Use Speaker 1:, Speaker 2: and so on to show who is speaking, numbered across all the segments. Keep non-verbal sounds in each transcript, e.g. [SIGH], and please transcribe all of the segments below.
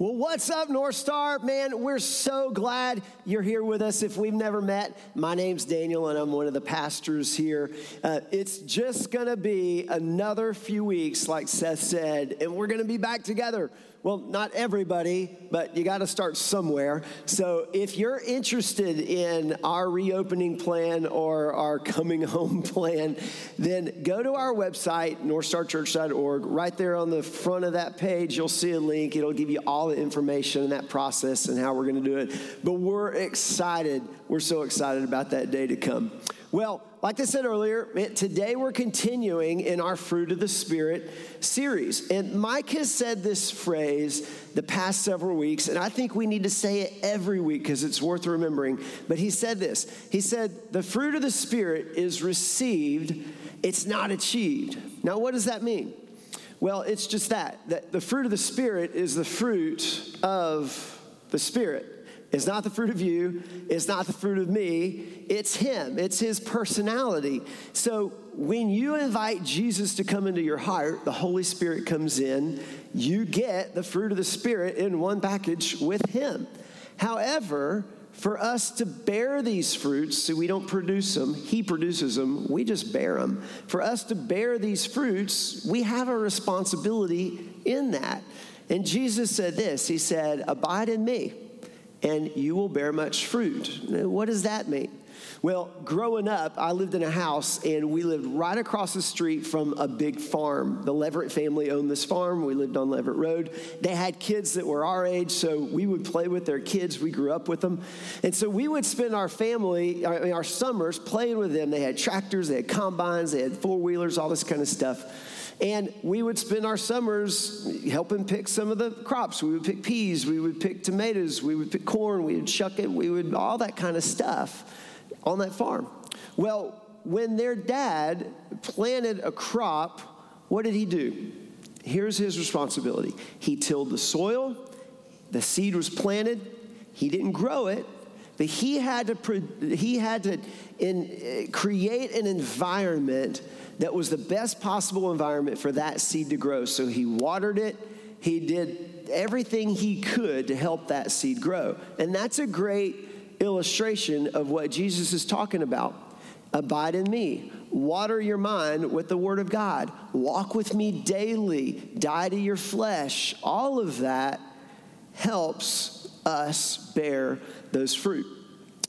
Speaker 1: Well, what's up, North Star? Man, we're so glad you're here with us. If we've never met, my name's Daniel, and I'm one of the pastors here. Uh, it's just gonna be another few weeks, like Seth said, and we're gonna be back together well, not everybody, but you got to start somewhere. So if you're interested in our reopening plan or our coming home [LAUGHS] plan, then go to our website, northstarchurch.org. Right there on the front of that page, you'll see a link. It'll give you all the information and that process and how we're going to do it. But we're excited. We're so excited about that day to come. Well, like I said earlier, today we're continuing in our Fruit of the Spirit series. And Mike has said this phrase the past several weeks, and I think we need to say it every week because it's worth remembering. But he said this He said, The fruit of the Spirit is received, it's not achieved. Now, what does that mean? Well, it's just that, that the fruit of the Spirit is the fruit of the Spirit. It's not the fruit of you. It's not the fruit of me. It's Him. It's His personality. So when you invite Jesus to come into your heart, the Holy Spirit comes in. You get the fruit of the Spirit in one package with Him. However, for us to bear these fruits, so we don't produce them, He produces them, we just bear them. For us to bear these fruits, we have a responsibility in that. And Jesus said this He said, Abide in me and you will bear much fruit. What does that mean? Well, growing up, I lived in a house and we lived right across the street from a big farm. The Leverett family owned this farm. We lived on Leverett Road. They had kids that were our age, so we would play with their kids. We grew up with them. And so we would spend our family, I mean, our summers playing with them. They had tractors, they had combines, they had four wheelers, all this kind of stuff. And we would spend our summers helping pick some of the crops. We would pick peas, we would pick tomatoes, we would pick corn, we would chuck it, we would all that kind of stuff on that farm. Well, when their dad planted a crop, what did he do? Here's his responsibility he tilled the soil, the seed was planted, he didn't grow it, but he had to, he had to in, create an environment that was the best possible environment for that seed to grow. So he watered it, he did everything he could to help that seed grow. And that's a great illustration of what Jesus is talking about. Abide in me. Water your mind with the Word of God. Walk with me daily. Die to your flesh. All of that helps us bear those fruit.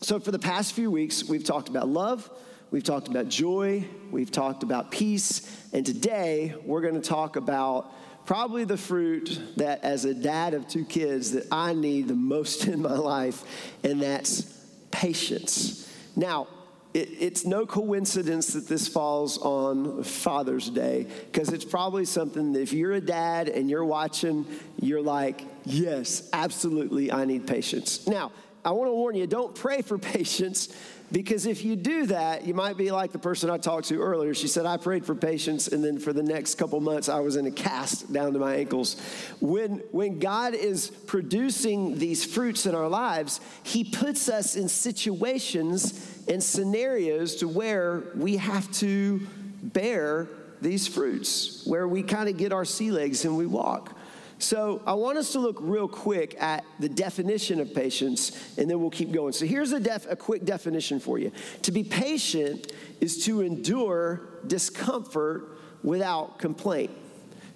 Speaker 1: So, for the past few weeks, we've talked about love, We've talked about joy, we've talked about peace, and today we're going to talk about probably the fruit that, as a dad of two kids, that I need the most [LAUGHS] in my life, and that's patience. Now, it, it's no coincidence that this falls on Father's Day because it's probably something that if you're a dad and you're watching, you're like, yes, absolutely, I need patience. Now, I want to warn you don't pray for [LAUGHS] patience because if you do that, you might be like the person I talked to earlier. She said, I prayed for patience, and then for the next couple months, I was in a cast down to my ankles. When, when God is producing these fruits in our lives, He puts us in situations and scenarios to where we have to bear these fruits, where we kind of get our sea legs and we walk. So I want us to look real quick at the definition of patience, and then we'll keep going. So here's a, def- a quick definition for you. To be patient is to endure discomfort without complaint.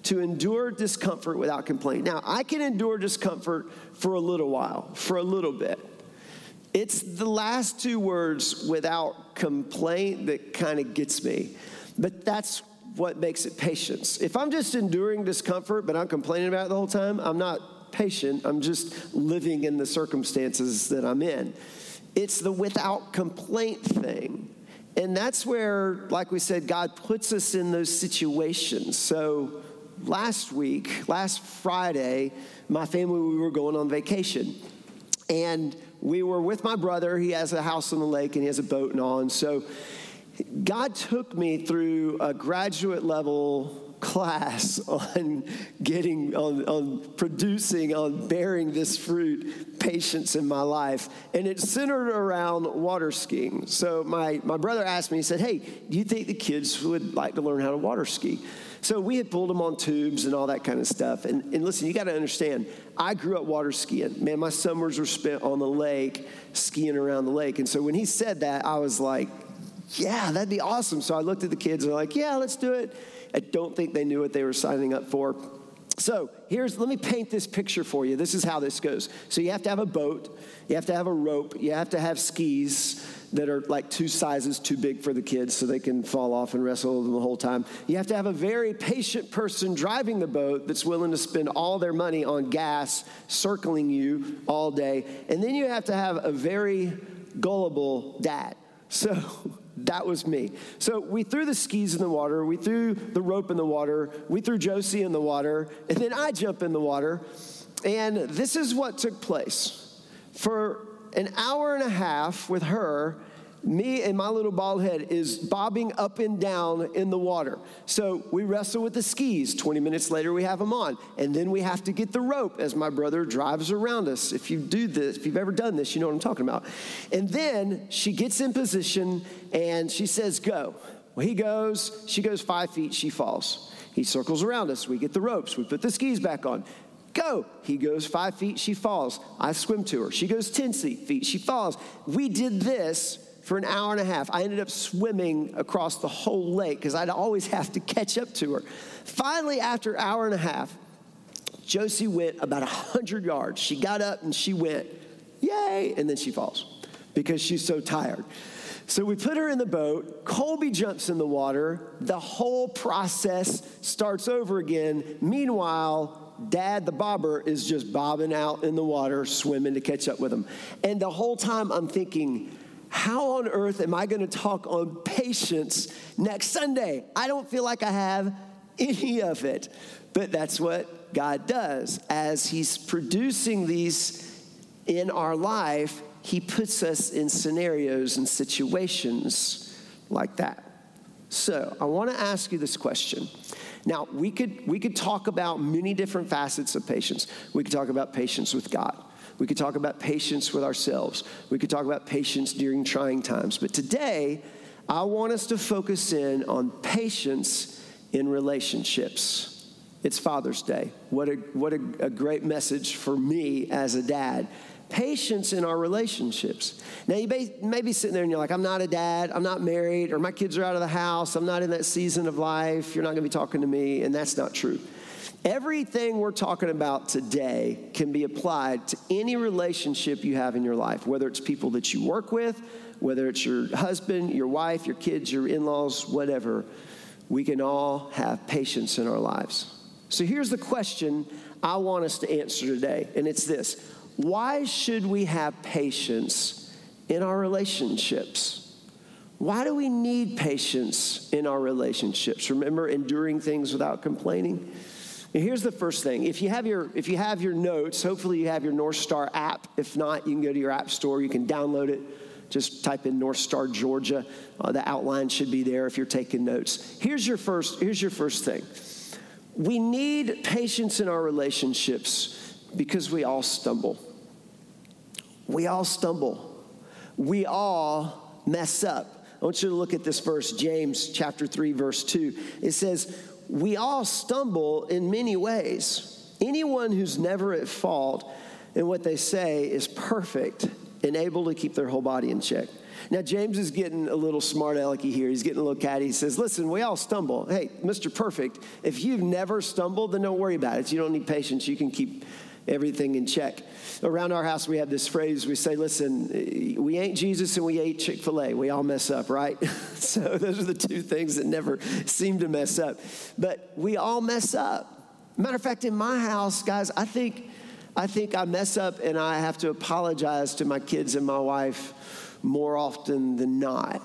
Speaker 1: To endure discomfort without complaint. Now, I can endure discomfort for a little while, for a little bit. It's the last two words without complaint that kind of gets me. But that's what makes it patience. If I'm just enduring discomfort, but I'm complaining about it the whole time, I'm not patient. I'm just living in the circumstances that I'm in. It's the without complaint thing. And that's where, like we said, God puts us in those situations. So last week, last Friday, my family, we were going on vacation. And we were with my brother. He has a house on the lake and he has a boat and all. And so God took me through a graduate level class on getting, on, on producing, on bearing this fruit, patience in my life. And it's centered around water skiing. So my, my brother asked me, he said, Hey, do you think the kids would like to learn how to water ski? So we had pulled them on tubes and all that kind of stuff. And, and listen, you got to understand, I grew up water skiing. Man, my summers were spent on the lake, skiing around the lake. And so when he said that, I was like, yeah, that'd be awesome. So I looked at the kids and they're like, yeah, let's do it. I don't think they knew what they were signing up for. So here's, let me paint this picture for you. This is how this goes. So you have to have a boat, you have to have a rope, you have to have skis that are like two sizes too big for the kids so they can fall off and wrestle them the whole time. You have to have a very patient person driving the boat that's willing to spend all their money on gas circling you all day. And then you have to have a very gullible dad. So [LAUGHS] that was me. So we threw the skis in the water, we threw the rope in the water, we threw Josie in the water, and then I jump in the water. And this is what took place. For an hour and a half with her, me and my little bald head is bobbing up and down in the water. So we wrestle with the skis. 20 minutes later, we have them on. And then we have to get the rope as my brother drives around us. If you do this, if you've ever done this, you know what I'm talking about. And then she gets in position and she says, Go. Well, he goes, she goes five feet, she falls. He circles around us. We get the ropes. We put the skis back on. Go. He goes five feet, she falls. I swim to her. She goes 10 feet, she falls. We did this for an hour and a half. I ended up swimming across the whole lake because I'd always [LAUGHS] have to catch up to her. Finally, after an hour and a half, Josie went about 100 yards. She got up and she went, Yay! And then she falls because she's so tired. So we put her in the boat. Colby jumps in the water. The whole process starts over again. Meanwhile, Dad, the bobber, is just bobbing out in the water, swimming to catch up with him. And the whole time I'm thinking, how on earth am I going to talk on patience next Sunday? I don't feel like I have any of it. But that's what God does. As He's producing these in our life, He puts us in scenarios and situations like that. So I want to ask you this question. Now, we could, we could talk about many different facets of patience. We could talk about patience with God. We could talk about patience with ourselves. We could talk about patience during trying times. But today, I want us to focus in on patience in relationships. It's Father's Day. What a, what a, a great message for me as a dad patience in our relationships. Now, you may, may, be sitting there and you're like, I'm not a dad, I'm not married, or my kids are out of the house, I'm not in that season of life, you're not gonna be talking to me, and that's not true. Everything we're talking about today can be applied to any relationship you have in your life, whether it's people that you work with, whether it's your husband, your wife, your kids, your in laws, whatever. We can all have patience in our lives. So here's the question I want us to answer today, and it's this Why should we have patience in our relationships? Why do we need patience in our relationships? Remember, enduring things without complaining? Here's the first thing. If you have your if you have your notes, hopefully you have your North Star app. If not, you can go to your app store. You can download it. Just type in North Star Georgia. Uh, the outline should be there if you're taking notes. Here's your first here's your first thing. We need patience in our relationships because we all stumble. We all stumble. We all mess up. I want you to look at this verse, James chapter 3, verse 2. It says, we all stumble in many ways. Anyone who's never at fault in what they say is perfect and able to keep their whole body in check. Now, James is getting a little smart alecky here. He's getting a little catty. He says, Listen, we all stumble. Hey, Mr. Perfect, if you've never stumbled, then don't worry about it. You don't need patience. You can keep everything in check. Around our house, we have this phrase we say, listen, we ain't Jesus and we ain't Chick fil A. We all mess up, right? [LAUGHS] so those are the two things that never seem to mess up. But we all mess up. Matter of fact, in my house, guys, I think. I think I mess up and I have to apologize to my kids and my wife more often than not.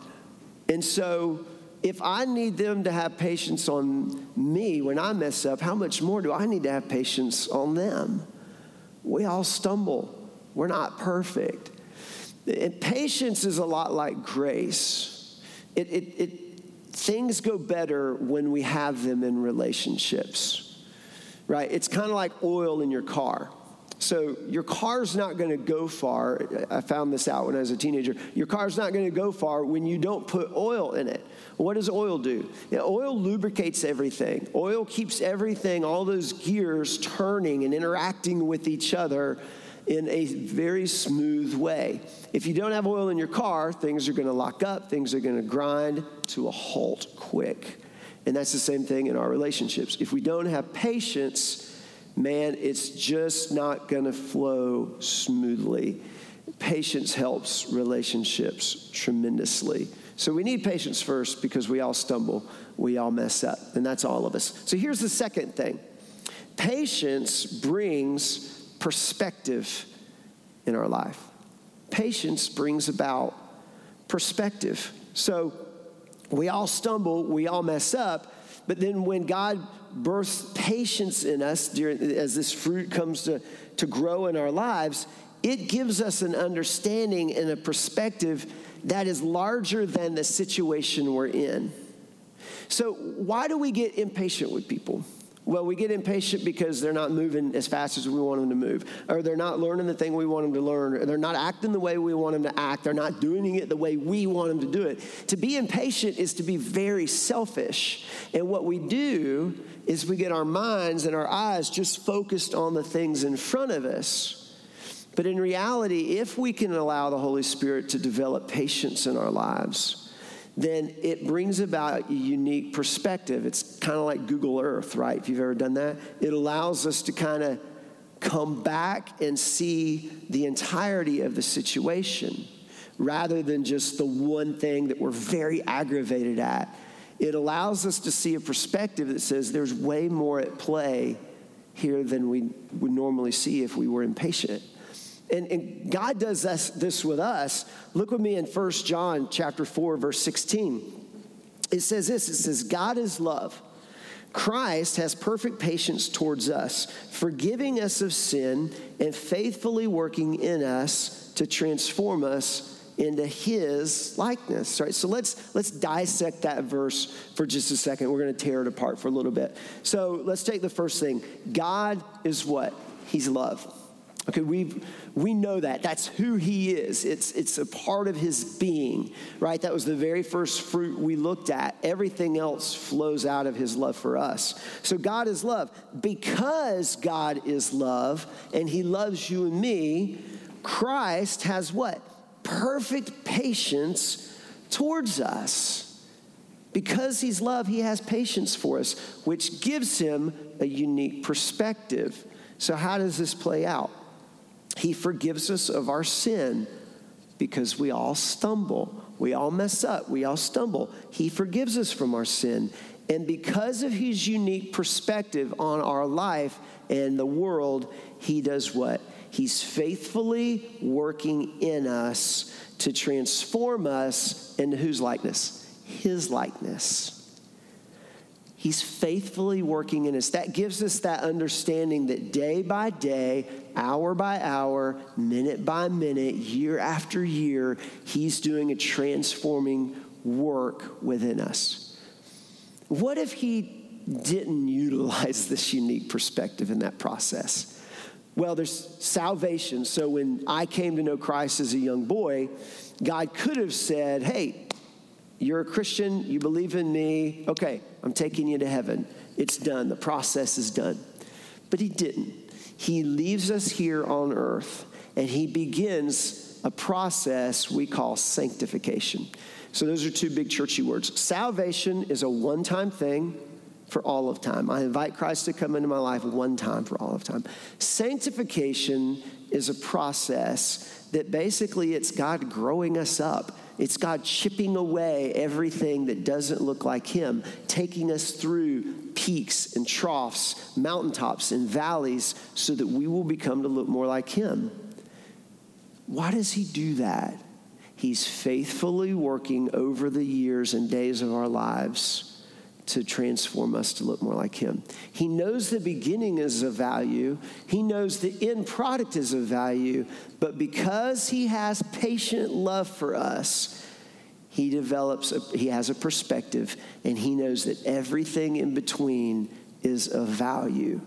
Speaker 1: And so, if I need them to have patience on me when I mess up, how much more do I need to have patience on them? We all stumble. We're not perfect. And patience is a lot like grace. It, it, it, things go better when we have them in relationships, right? It's kind of like oil in your car. So your car's not going to go far. I found this out when I was a teenager. Your car's not going to go far when you don't put oil in it. What does oil do? Yeah, oil lubricates everything. Oil keeps everything, all those gears turning and interacting with each other in a very smooth way. If you don't have oil in your car, things are going to lock up, things are going to grind to a halt quick. And that's the same thing in our relationships. If we don't have patience, man, it's just not going to flow smoothly. Patience helps relationships tremendously. So we need patience first because we all stumble, we all mess up, and that's all of us. So here's the second thing patience brings perspective in our life. Patience brings about perspective. So we all stumble, we all mess up, but then when God births patience in us during, as this fruit comes to, to grow in our lives, it gives us an understanding and a perspective that is larger than the situation we're in. So, why do we get impatient with people? Well, we get impatient because they're not moving as fast as we want them to move, or they're not learning the thing we want them to learn, or they're not acting the way we want them to act, they're not doing it the way we want them to do it. To be impatient is to be very selfish. And what we do is we get our minds and our eyes just focused on the things in front of us. But in reality, if we can allow the Holy Spirit to develop patience in our lives, then it brings about a unique perspective. It's kind of like Google Earth, right? If you've ever done that, it allows us to kind of come back and see the entirety of the situation rather than just the one thing that we're very aggravated at. It allows us to see a perspective that says there's way more at play here than we would normally see if we were impatient. And, and God does this, this with us. Look with me in 1 John chapter 4, verse 16. It says this, it says, God is love. Christ has perfect patience towards us, forgiving us of sin and faithfully working in us to transform us into his likeness right so let's let's dissect that verse for just a second we're going to tear it apart for a little bit so let's take the first thing god is what he's love Okay, we we know that. That's who he is. It's, it's a part of his being, right? That was the very first fruit we looked at. Everything else flows out of his love for us. So God is love. Because God is love and he loves you and me, Christ has what? Perfect patience towards us. Because he's love, he has patience for us, which gives him a unique perspective. So, how does this play out? He forgives us of our sin because we all stumble. We all mess up. We all stumble. He forgives us from our sin. And because of his unique perspective on our life and the world, he does what? He's faithfully working in us to transform us into whose likeness? His likeness. He's faithfully working in us. That gives us that understanding that day by day, hour by hour, minute by minute, year after year, He's doing a transforming work within us. What if He didn't utilize this unique perspective in that process? Well, there's salvation. So when I came to know Christ as a young boy, God could have said, Hey, you're a Christian, you believe in me, okay, I'm taking you to heaven. It's done, the process is done. But he didn't. He leaves us here on earth and he begins a process we call sanctification. So, those are two big churchy words. Salvation is a one time thing for all of time. I invite Christ to come into my life one time for all of time. Sanctification is a process that basically it's God growing us up it's God chipping away everything that doesn't look like Him, taking us through peaks and troughs, mountaintops and valleys, so that we will become to look more like Him. Why does He do that? He's faithfully working over the years and days of our lives to transform us to look more like Him. He knows the beginning is of value, He knows the end product is of value, but because He has patient love for us, he develops, a, he has a perspective, and he knows that everything in between is of value.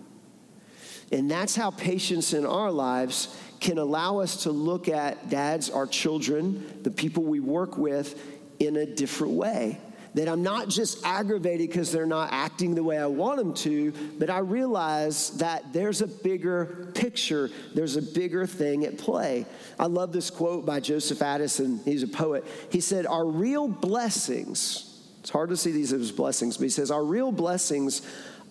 Speaker 1: And that's how patience in our lives can allow us to look at dads, our children, the people we work with, in a different way. That I'm not just aggravated because they're not acting the way I want them to, but I realize that there's a bigger picture, there's a bigger thing at play. I love this quote by Joseph Addison. He's a poet. He said, Our real blessings, it's hard to see these as blessings, but he says, Our real blessings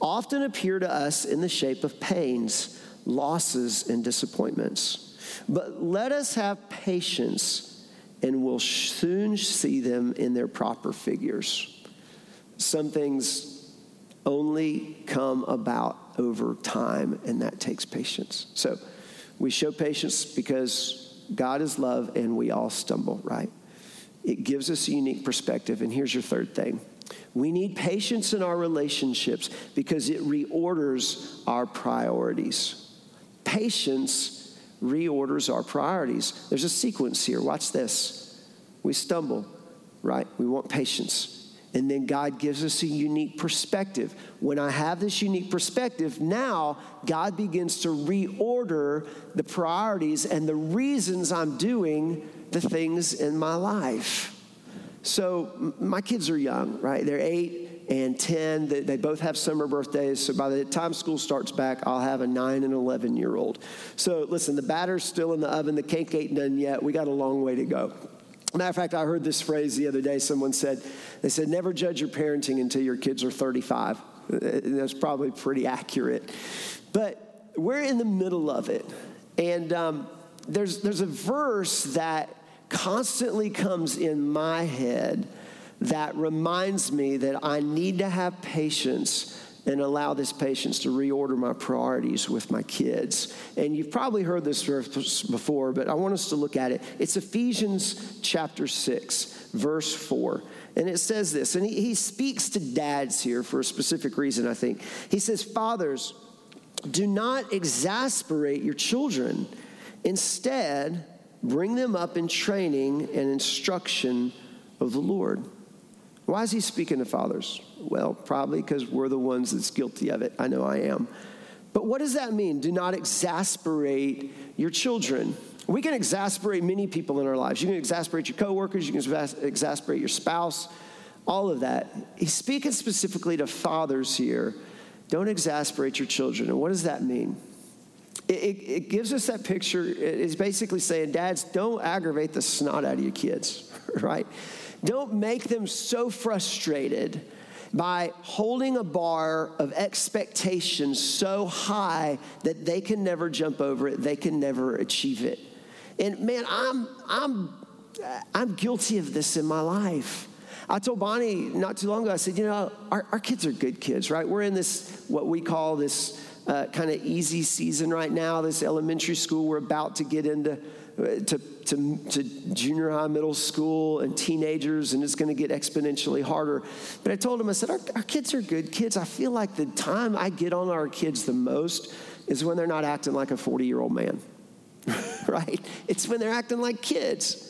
Speaker 1: often appear to us in the shape of pains, losses, and disappointments. But let us have patience, and we'll soon see them in their proper figures. Some things only come about over time, and that takes patience. So we show patience because God is love and we all stumble, right? It gives us a unique perspective. And here's your third thing we need patience in our relationships because it reorders our priorities. Patience reorders our priorities. There's a sequence here. Watch this. We stumble, right? We want patience. And then God gives us a unique perspective. When I have this unique perspective, now God begins to reorder the priorities and the reasons I'm doing the things in my life. So my kids are young, right? They're eight and 10. They, both have summer birthdays. So by the time school starts back, I'll have a nine and 11 year old. So listen, the batter's still in the oven. The cake ain't done yet. We got a long way to go. Matter of fact, I heard this phrase the other day. Someone said, they said, never judge your parenting until your kids are 35. That's probably pretty accurate. But we're in the middle of it. And um, there's, there's a verse that constantly comes in my head that reminds me that I need to have patience and allow this patience to reorder my priorities with my kids. And you've probably heard this verse before, but I want us to look at it. It's Ephesians chapter 6, verse 4. And it says this, and he, he speaks to dads here for a specific reason, I think. He says, Fathers, do not exasperate your children. Instead, bring them up in training and instruction of the Lord. Why is he speaking to fathers? Well, probably because we're the ones that's guilty of it. I know I am. But what does that mean? Do not exasperate your children. We can exasperate many people in our lives. You can exasperate your coworkers, you can exasperate your spouse, all of that. He's speaking specifically to fathers here. Don't exasperate your children. And what does that mean? It, it, gives us that picture. It's basically saying, Dads, don't aggravate the snot out of your kids, [LAUGHS] right? Don't make them so frustrated by holding a bar of expectation so high that they can never jump over it, they can never achieve it. And man, I'm, I'm, I'm guilty of this in my life. I told Bonnie not too long ago, I said, you know, our, our kids are good kids, right? We're in this, what we call this uh, kind of easy season right now. This elementary school, we're about to get into to, to, to junior high, middle school, and teenagers, and it's going to get exponentially harder. But I told him, I said, our, our kids are good kids. I feel like the time I get on our kids the most is when they're not acting like a 40 year old man, [LAUGHS] right? It's when they're acting like kids.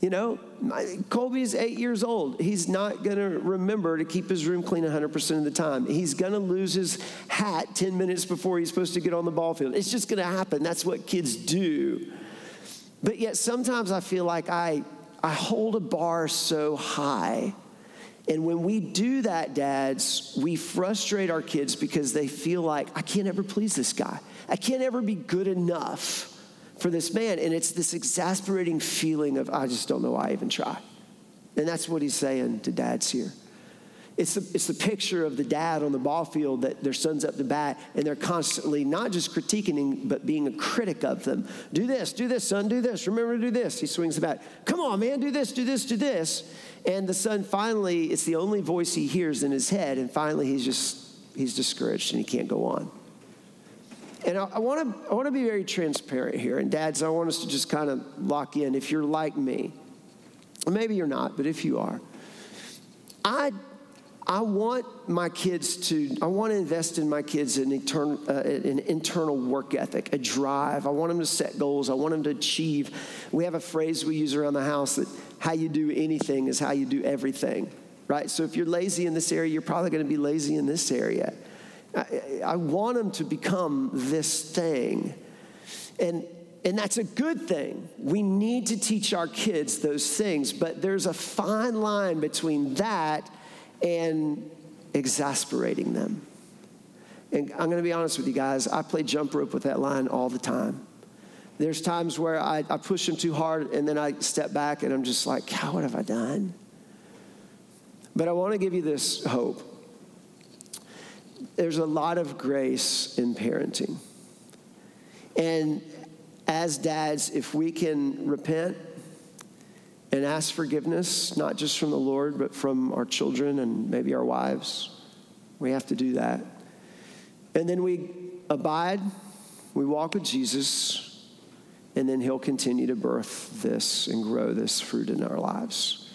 Speaker 1: You know, my, Colby's eight years old. He's not going to remember to keep his room clean 100% of the time. He's going to lose his hat 10 minutes before he's supposed to get on the ball field. It's just going to happen. That's what kids do. But yet, sometimes I feel like I, I hold a bar so high. And when we do that, dads, we frustrate our kids because they feel like, I can't ever please this guy. I can't ever be good enough for this man. And it's this exasperating feeling of, I just don't know why I even try. And that's what he's saying to dads here. It's the, it's the picture of the dad on the ball field that their son's up to bat and they're constantly not just critiquing, but being a critic of them. Do this, do this, son, do this. Remember to do this. He swings the bat. Come on, man, do this, do this, do this. And the son finally, it's the only voice he hears in his head. And finally, he's just, he's discouraged and he can't go on. And I, want to I want to be very transparent here. And dads, I want us to just kind of lock in. If you're like me, maybe you're not, but if you are, I I want my kids to, I want to invest in my kids an, etern, uh, an internal work ethic, a drive. I want them to set goals. I want them to achieve. We have a phrase we use around the house that how you do anything is how you do everything, right? So if you're lazy in this area, you're probably going to be lazy in this area. I, I want them to become this thing. And, and that's a good thing. We need to teach our kids those things, but there's a fine line between that and exasperating them. And I'm going to be honest with you guys, I play jump rope with that line all the time. There's times where I, I push them too hard and then I step back and I'm just like, God, what have I done? But I want to give you this hope. There's a lot of grace in parenting. And as dads, if we can repent and ask forgiveness, not just from the Lord, but from our children and maybe our wives, we have to do that. And then we abide, we walk with Jesus, and then He'll continue to birth this and grow this fruit in our lives.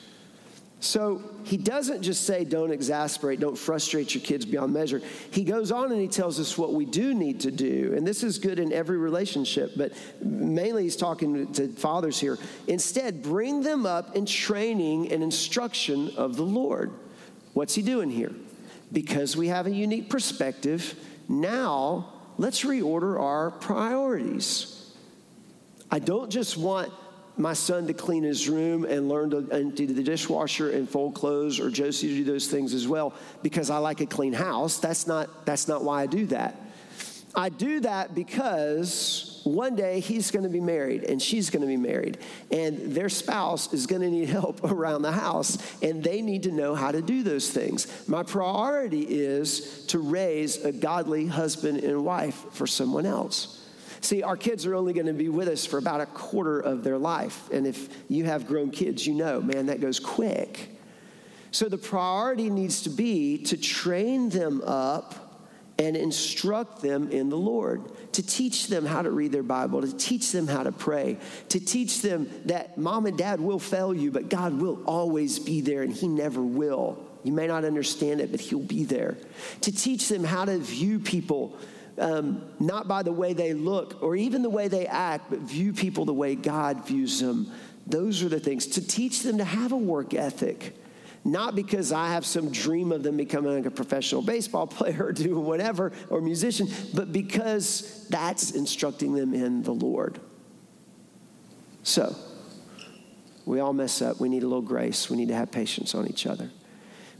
Speaker 1: So he doesn't just say, don't exasperate, don't frustrate your kids beyond measure. He goes on and he tells us what we do need to do. And this is good in every relationship, but mainly he's talking to fathers here. Instead, bring them up in training and instruction of the Lord. What's he doing here? Because we have a unique perspective, now let's reorder our priorities. I don't just want my son to clean his room and learn to empty the dishwasher and fold clothes or Josie to do those things as well because I like a clean house. That's not, that's not why I do that. I do that because one day he's going to be married and she's going to be married, and their spouse is going to need help [LAUGHS] around the house, and they need to know how to do those things. My priority is to raise a godly husband and wife for someone else. See, our kids are only going to be with us for about a quarter of their life. And if you have grown kids, you know, man, that goes quick. So the priority needs to be to train them up and instruct them in the Lord, to teach them how to read their Bible, to teach them how to pray, to teach them that mom and dad will fail you, but God will always be there and He never will. You may not understand it, but He'll be there. To teach them how to view people um, not by the way they look or even the way they act, but view people the way God views them. Those are the things. To teach them to have a work ethic, not because I have some dream of them becoming like a professional baseball [LAUGHS] player or doing whatever or musician, but because that's instructing them in the Lord. So, we all mess up. We need a little grace. We need to have patience on each other.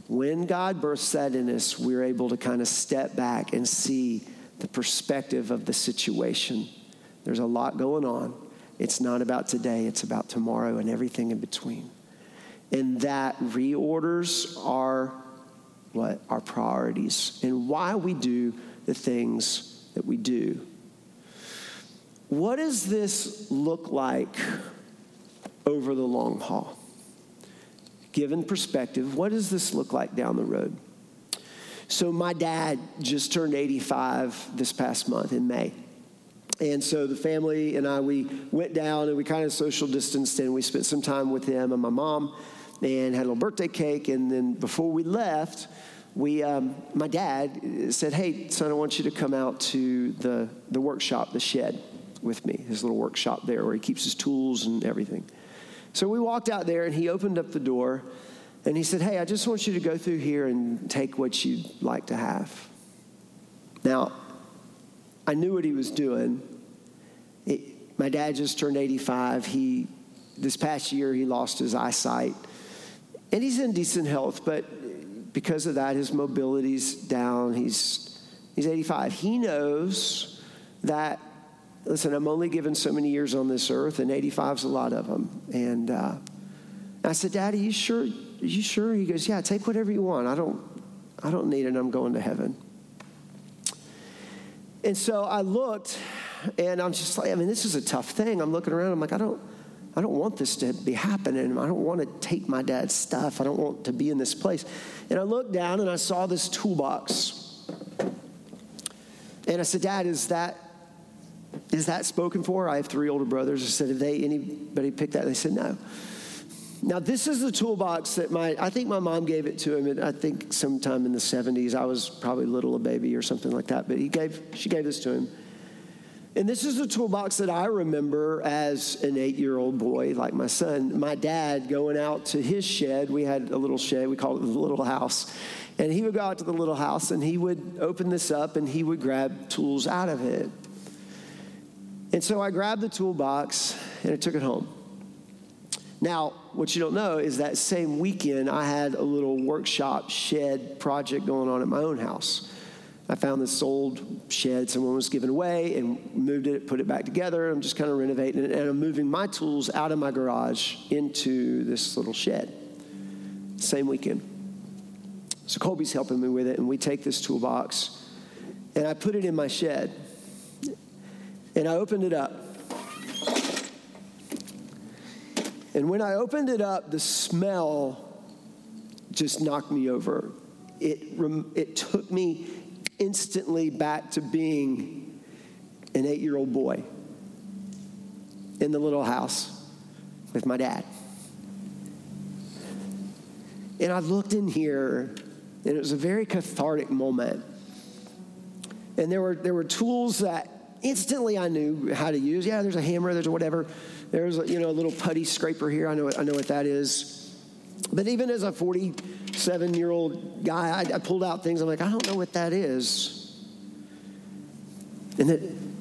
Speaker 1: When God births that in us, we're able to kind of step back and see the perspective of the situation. There's a lot going on. It's not about today, it's about tomorrow and everything in between. And that reorders our what? Our priorities and why we do the things that we do. What does this look like over the long haul? Given perspective, what does this look like down the road? So my dad just turned 85 this past month in May. And so the family and I, we went down and we kind of social distanced and we spent some time with him and my mom and had a little birthday cake. And then before we left, we, um, my dad said, Hey, son, I want you to come out to the, the workshop, the shed, with me, his little workshop there where he keeps his tools and everything. So we walked out there and he opened up the door and he said, Hey, I just want you to go through here and take what you'd like to have. Now, I knew what he was doing. It, my dad just turned 85. He, this past year, he lost his eyesight. And he's in decent health, but because of that, his mobility's down. He's, he's 85. He knows that, listen, I'm only given so many years on this earth, and 85's a lot of them. And uh, I said, Daddy, you sure are you sure? He goes, Yeah, take whatever you want. I don't, I don't need it. I'm going to heaven. And so I looked and I'm just like, I mean, this is a tough thing. I'm looking around, I'm like, I don't, I don't want this to be happening. I don't want to take my dad's stuff. I don't want to be in this place. And I looked down and I saw this toolbox. And I said, Dad, is that is that spoken for? I have three older brothers. I said, Have they anybody picked that? They said, No. Now, this is the toolbox that my, I think my mom gave it to him, I think sometime in the 70s. I was probably little, a baby or something like that, but he gave, she gave this to him. And this is the toolbox that I remember as an eight year old boy, like my son. My dad going out to his shed. We had a little shed, we called it the little house. And he would go out to the little house and he would open this up and he would grab tools out of it. And so I grabbed the toolbox and I took it home. Now, what you don't know is that same weekend, I had a little workshop shed project going on at my own house. I found this old shed someone was giving away and moved it, put it back together. I'm just kind of renovating it, and I'm moving my tools out of my garage into this little shed. Same weekend. So Colby's helping me with it, and we take this toolbox and I put it in my shed. And I opened it up. And when I opened it up, the smell just knocked me over. It, it took me instantly back to being an eight year old boy in the little house with my dad. And I looked in here, and it was a very cathartic moment. And there were, there were tools that instantly I knew how to use. Yeah, there's a hammer, there's whatever. There's a, you know a little putty scraper here. I know I know what that is. But even as a 47 year old guy, I, I, pulled out things. I'm like, I don't know what that is. And then,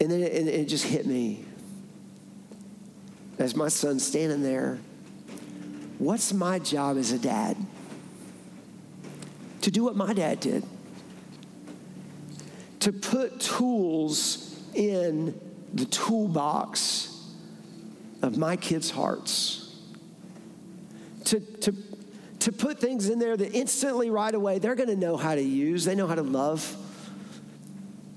Speaker 1: and then it, and it just hit me as my son's standing there. What's my job as a dad? To do what my dad did. To put tools in the toolbox of my kids' hearts to, to, to put things in there that instantly, right away, they're going to know how to use, they know how to love.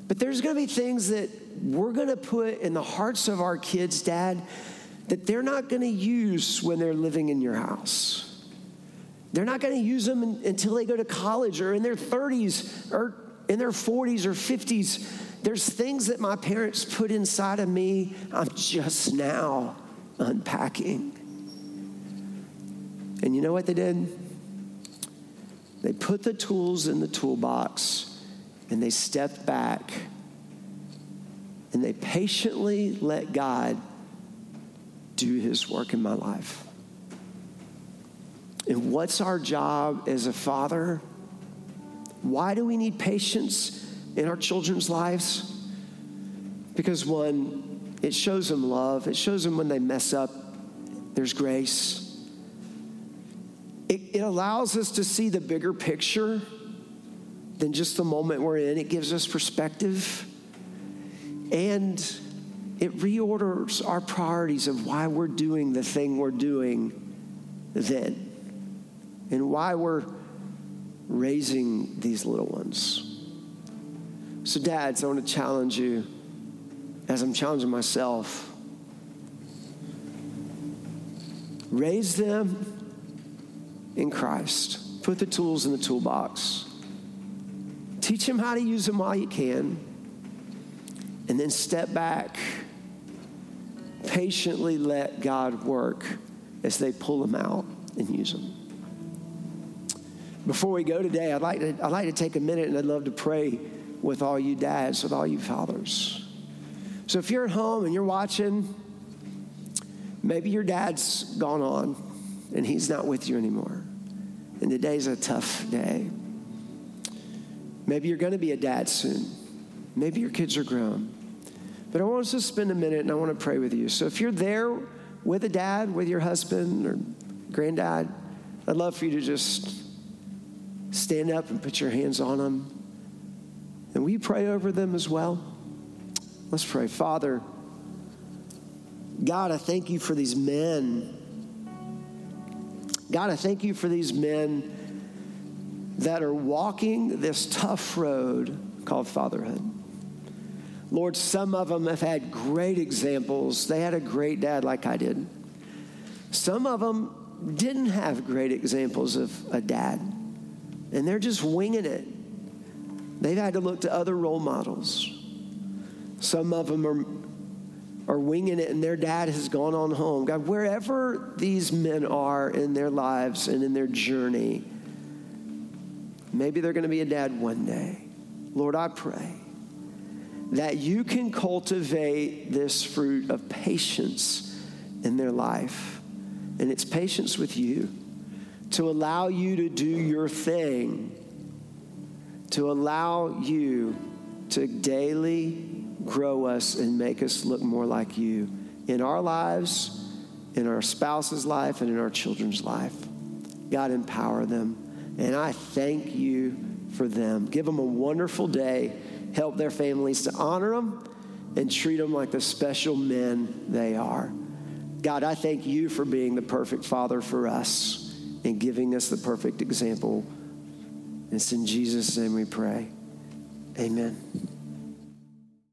Speaker 1: But there's going to be things that we're going to put in the hearts of our kids, Dad, that they're not going to use when they're living in your house. They're not going to use them until they go to college or in their 30s or in their 40s or 50s. There's things that my parents put inside of me, I'm just now unpacking. And you know what they did? They put the tools in the toolbox and they stepped back and they patiently let God do his work in my life. And what's our job as a father? Why do we need patience in our children's lives? Because one, it shows them love, it shows them when they mess up, there's grace. It, it allows us to see the bigger picture than just the moment we're in. It gives us perspective. And it reorders our priorities of why we're doing the thing we're doing then and why we're raising these little ones. So, dads, I want to challenge you as I'm challenging myself. Raise them in Christ. Put the tools in the toolbox. Teach him how to use them while you can. And then step back. Patiently let God work as they pull them out and use them. Before we go today, I'd like to, I'd like to take a minute and I'd love to pray with all you dads, with all you fathers. So if you're at home and you're watching, maybe your dad's gone on and he's not with you anymore. And today's a tough day. Maybe you're going to be a dad soon. Maybe your kids are grown. But I want us to spend a minute and I want to pray with you. So if you're there with a dad, with your husband or granddad, I'd love for you to just stand up and put your hands on them. And you pray over them as well? Let's pray. Father, God, I thank you for these men God, I thank you for these men that are walking this tough road called fatherhood. Lord, some of them have had great examples. They had a great dad like I did. Some of them didn't have great examples of a dad, and they're just winging it. They've had to look to other role models. Some of them are are winging it and their dad has gone on home. God, wherever these men are in their lives and in their journey, maybe they're going to be a dad one day. Lord, I pray that you can cultivate this fruit of patience in their life. And it's patience with you to allow you to do your thing, to allow you to daily grow us and make us look more like you in our lives, in our spouse's life, and in our children's life. God, empower them. And I thank you for them. Give them a wonderful day. Help their families to honor them and treat them like the special men they are. God, I thank you for being the perfect father for us and giving us the perfect example. It's in Jesus' name we pray. Amen.